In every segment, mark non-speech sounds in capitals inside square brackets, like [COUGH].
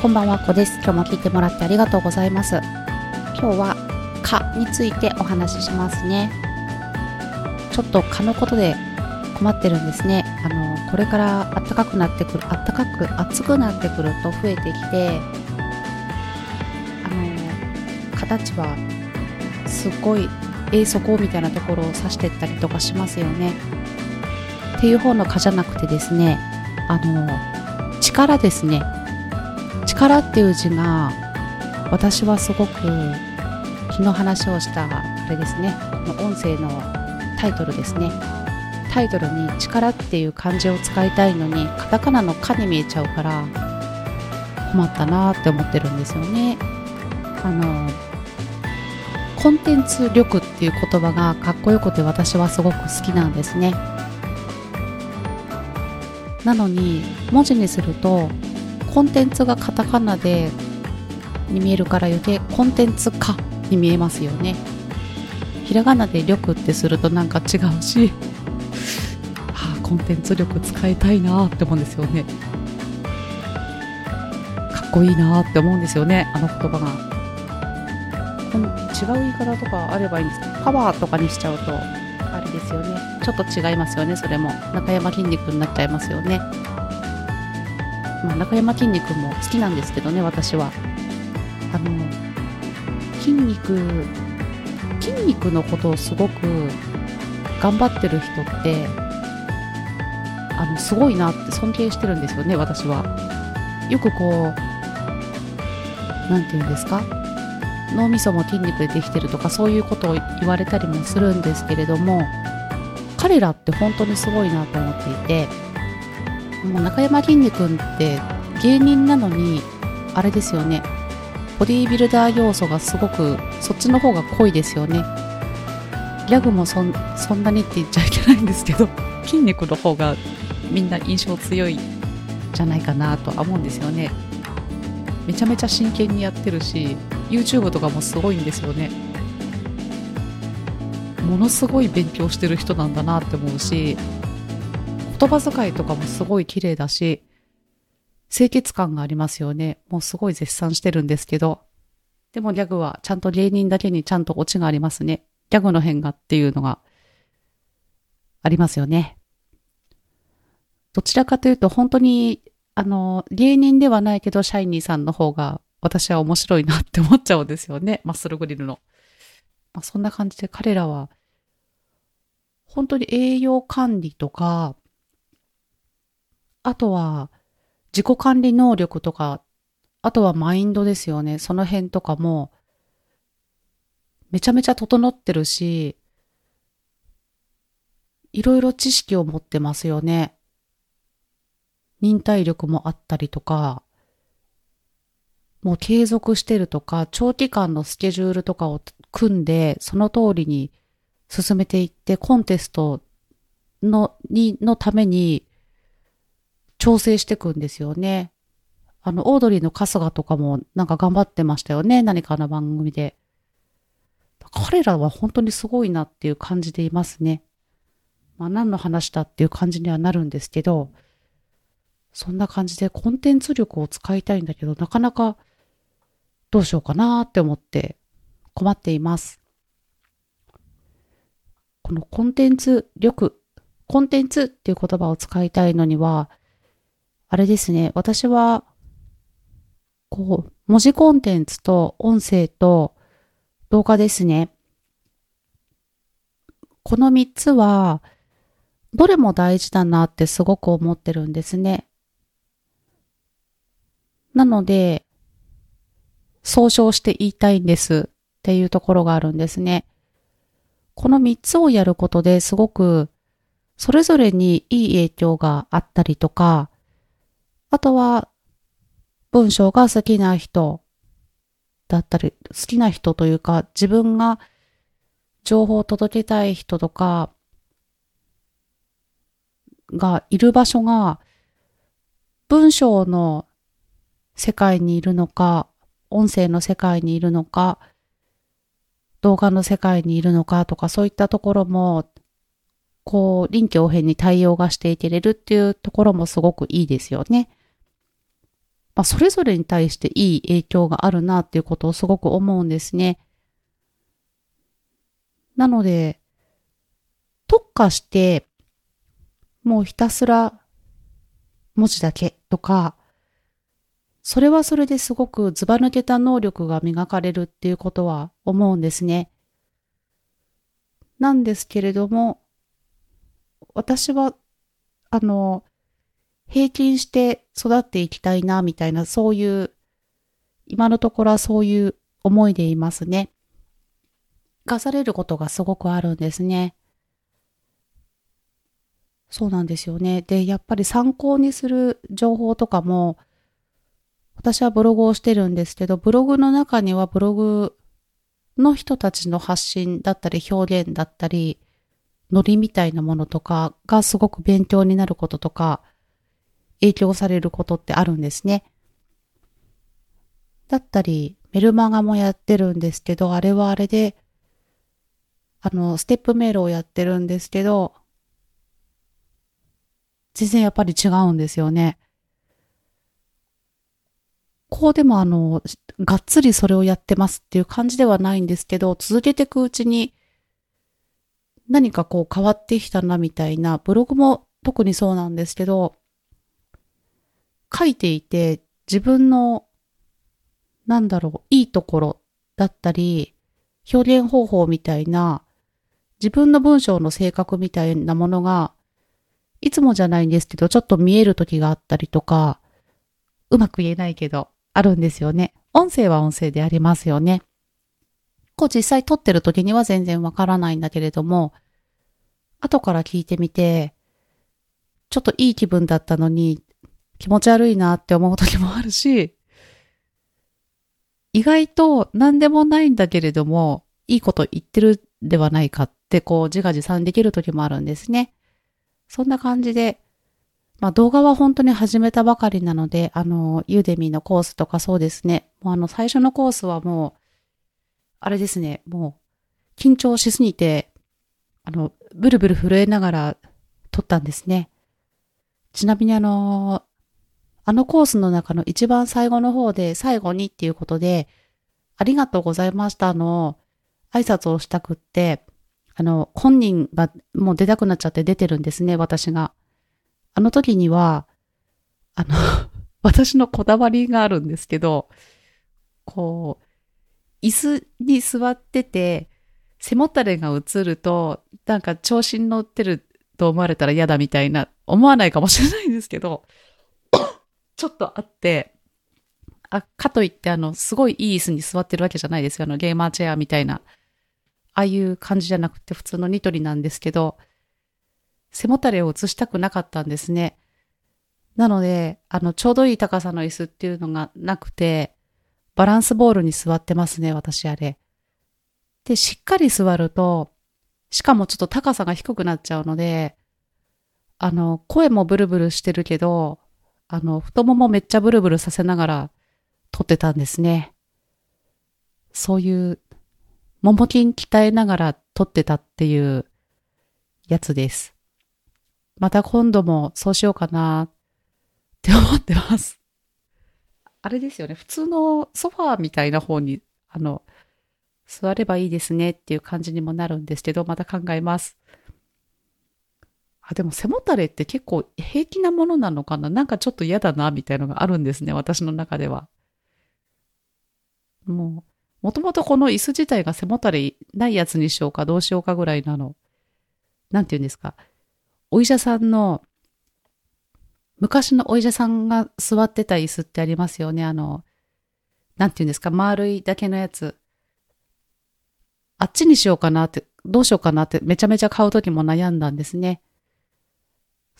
こんばんは、こです。今日も聞いてもらってありがとうございます。今日は蚊についてお話ししますね。ちょっと蚊のことで困ってるんですね。あの、これから暖かくなってくる、暖かく、暑くなってくると増えてきて、あの、蚊たちはすっごい閉塞みたいなところを刺してったりとかしますよね。っていう方の蚊じゃなくてですね、あの、力ですね。力っていう字が私はすごく昨日話をしたあれですね。音声のタイトルですね。タイトルに力っていう漢字を使いたいのにカタカナの「か」に見えちゃうから困ったなって思ってるんですよね。あのコンテンツ力っていう言葉がかっこよくて私はすごく好きなんですね。なのに文字にするとコンテンツがカタカナでに見えるから余計コンテンツ化に見えますよね。ひらがなで力ってするとなんか違うしはあコンテンツ力使いたいなって思うんですよね。かっこいいなって思うんですよねあの言葉が。違う言い方とかあればいいんです。けどパワーとかにしちゃうとあれですよね。ちょっと違いますよねそれも。中山筋肉になっちゃいますよね。まあ、中山きんに君も好きなんですけどね私は。あの筋肉筋肉のことをすごく頑張ってる人ってあのすごいなって尊敬してるんですよね私は。よくこう何て言うんですか？脳みそも筋肉でできてるとかそういうことを言われたりもするんですけれども彼らって本当にすごいなと思っていてもう中山きんに君って芸人なのにあれですよね。ボディービルダー要素がすごくそっちの方が濃いですよね。ギャグもそんそんなにって言っちゃいけないんですけど。筋肉の方がみんな印象強いじゃないかなとは思うんですよね。めちゃめちゃ真剣にやってるし YouTube とかもすごいんですよね。ものすごい勉強してる人なんだなって思うし言葉遣いとかもすごい綺麗だし、清潔感がありますよね。もうすごい絶賛してるんですけど。でもギャグはちゃんと芸人だけにちゃんとオチがありますね。ギャグの変がっていうのがありますよね。どちらかというと本当に、あの、芸人ではないけど、シャイニーさんの方が私は面白いなって思っちゃうんですよね。マッスルグリルの。まあ、そんな感じで彼らは、本当に栄養管理とか、あとは、自己管理能力とか、あとはマインドですよね。その辺とかも、めちゃめちゃ整ってるし、いろいろ知識を持ってますよね。忍耐力もあったりとか、もう継続してるとか、長期間のスケジュールとかを組んで、その通りに進めていって、コンテストの、に、のために、調整していくんですよね。あの、オードリーの春日とかもなんか頑張ってましたよね。何かの番組で。彼らは本当にすごいなっていう感じでいますね。まあ何の話だっていう感じにはなるんですけど、そんな感じでコンテンツ力を使いたいんだけど、なかなかどうしようかなって思って困っています。このコンテンツ力、コンテンツっていう言葉を使いたいのには、あれですね、私は、こう、文字コンテンツと音声と動画ですね。この三つは、どれも大事だなってすごく思ってるんですね。なので、総称して言いたいんですっていうところがあるんですね。この三つをやることですごく、それぞれにいい影響があったりとか、あとは、文章が好きな人だったり、好きな人というか、自分が情報を届けたい人とか、がいる場所が、文章の世界にいるのか、音声の世界にいるのか、動画の世界にいるのかとか、そういったところも、こう、臨機応変に対応がしていけれるっていうところもすごくいいですよね。まあ、それぞれに対していい影響があるなっていうことをすごく思うんですね。なので、特化して、もうひたすら文字だけとか、それはそれですごくずば抜けた能力が磨かれるっていうことは思うんですね。なんですけれども、私は、あの、平均して育っていきたいな、みたいな、そういう、今のところはそういう思いでいますね。生かされることがすごくあるんですね。そうなんですよね。で、やっぱり参考にする情報とかも、私はブログをしてるんですけど、ブログの中にはブログの人たちの発信だったり表現だったり、ノリみたいなものとかがすごく勉強になることとか、影響されることってあるんですね。だったり、メルマガもやってるんですけど、あれはあれで、あの、ステップメールをやってるんですけど、全然やっぱり違うんですよね。こうでもあの、がっつりそれをやってますっていう感じではないんですけど、続けていくうちに何かこう変わってきたなみたいな、ブログも特にそうなんですけど、書いていて自分のなんだろう、いいところだったり、表現方法みたいな、自分の文章の性格みたいなものが、いつもじゃないんですけど、ちょっと見える時があったりとか、うまく言えないけど、あるんですよね。音声は音声でありますよね。こう実際撮ってる時には全然わからないんだけれども、後から聞いてみて、ちょっといい気分だったのに気持ち悪いなって思う時もあるし、意外と何でもないんだけれども、いいこと言ってるではないかってこう自画自賛できる時もあるんですね。そんな感じで、まあ動画は本当に始めたばかりなので、あの、ユーデミーのコースとかそうですね。もうあの最初のコースはもう、あれですね、もう緊張しすぎて、あの、ブルブル震えながら撮ったんですね。ちなみにあの、あのコースの中の一番最後の方で最後にっていうことで、ありがとうございましたの挨拶をしたくって、あの、本人がもう出たくなっちゃって出てるんですね、私が。あの時には、あの [LAUGHS] 私のこだわりがあるんですけど、こう、椅子に座ってて、背もたれが映ると、なんか調子に乗ってると思われたら嫌だみたいな、思わないかもしれないんですけど、ちょっとあって、あ、かといってあの、すごいいい椅子に座ってるわけじゃないですよ。あの、ゲーマーチェアみたいな。ああいう感じじゃなくて普通のニトリなんですけど、背もたれを映したくなかったんですね。なので、あの、ちょうどいい高さの椅子っていうのがなくて、バランスボールに座ってますね、私あれ。で、しっかり座ると、しかもちょっと高さが低くなっちゃうので、あの、声もブルブルしてるけど、あの、太ももめっちゃブルブルさせながら撮ってたんですね。そういう、もも筋鍛えながら撮ってたっていうやつです。また今度もそうしようかなって思ってます。あれですよね。普通のソファーみたいな方に、あの、座ればいいですねっていう感じにもなるんですけど、また考えます。あ、でも背もたれって結構平気なものなのかな？なんかちょっと嫌だなみたいのがあるんですね、私の中では。もう、もともとこの椅子自体が背もたれないやつにしようかどうしようかぐらいなの。なんて言うんですか？お医者さんの、昔のお医者さんが座ってた椅子ってありますよね。あの、なんて言うんですか？丸いだけのやつ。あっちにしようかなって、どうしようかなってめちゃめちゃ買うときも悩んだんですね。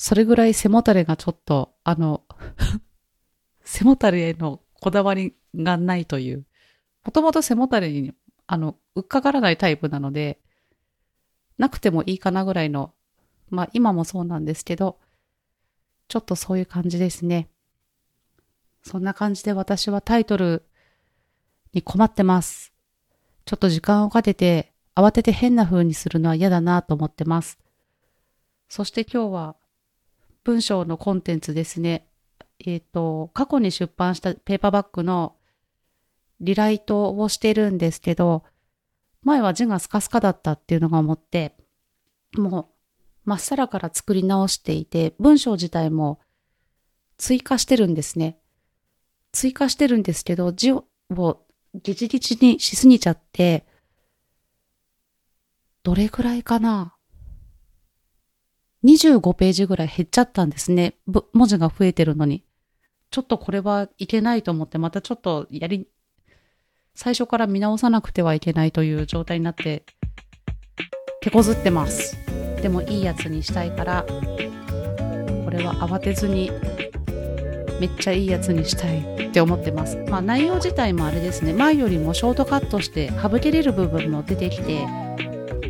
それぐらい背もたれがちょっと、あの [LAUGHS] 背もたれへのこだわりがないという。もともと背もたれに、あの、うっかからないタイプなので、なくてもいいかなぐらいの、まあ今もそうなんですけど、ちょっとそういう感じですね。そんな感じで私はタイトルに困ってます。ちょっと時間をかけて慌てて変な風にするのは嫌だなと思ってます。そして今日は文章のコンテンツですね。えっ、と、過去に出版したペーパーバッグのリライトをしてるんですけど、前は字がスカスカだったっていうのが思って、もう、まっさらから作り直していて、文章自体も追加してるんですね。追加してるんですけど、字をギチギチにしすぎちゃって、どれくらいかな25ページぐらい減っちゃったんですね。文字が増えてるのに。ちょっとこれはいけないと思って、またちょっとやり、最初から見直さなくてはいけないという状態になって、手こずってます。でもいいやつにしたいから、これは慌てずに、めっちゃいいやつにしたいって思ってます。まあ内容自体もあれですね、前よりもショートカットして省けれる部分も出てきて、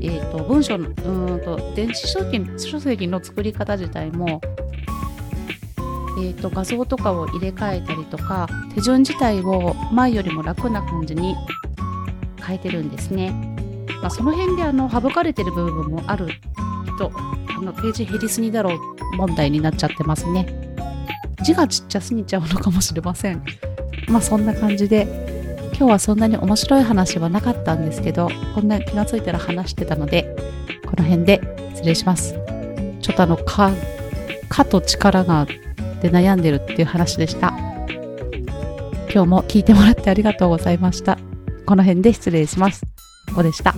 えーと、文章のうんと電子書籍書籍の作り方自体も、えーと、画像とかを入れ替えたりとか手順自体を前よりも楽な感じに変えてるんですね。まあ、その辺であの省かれてる部分もあるとあのページ減りすぎだろう問題になっちゃってますね。字がちっちゃすぎちゃうのかもしれません。まあそんな感じで今日はそんなに面白い話はなかったんですけど、こんな気がついたら話してたので、この辺で失礼します。ちょっとあの、か、かと力がで悩んでるっていう話でした。今日も聞いてもらってありがとうございました。この辺で失礼します。ここでした。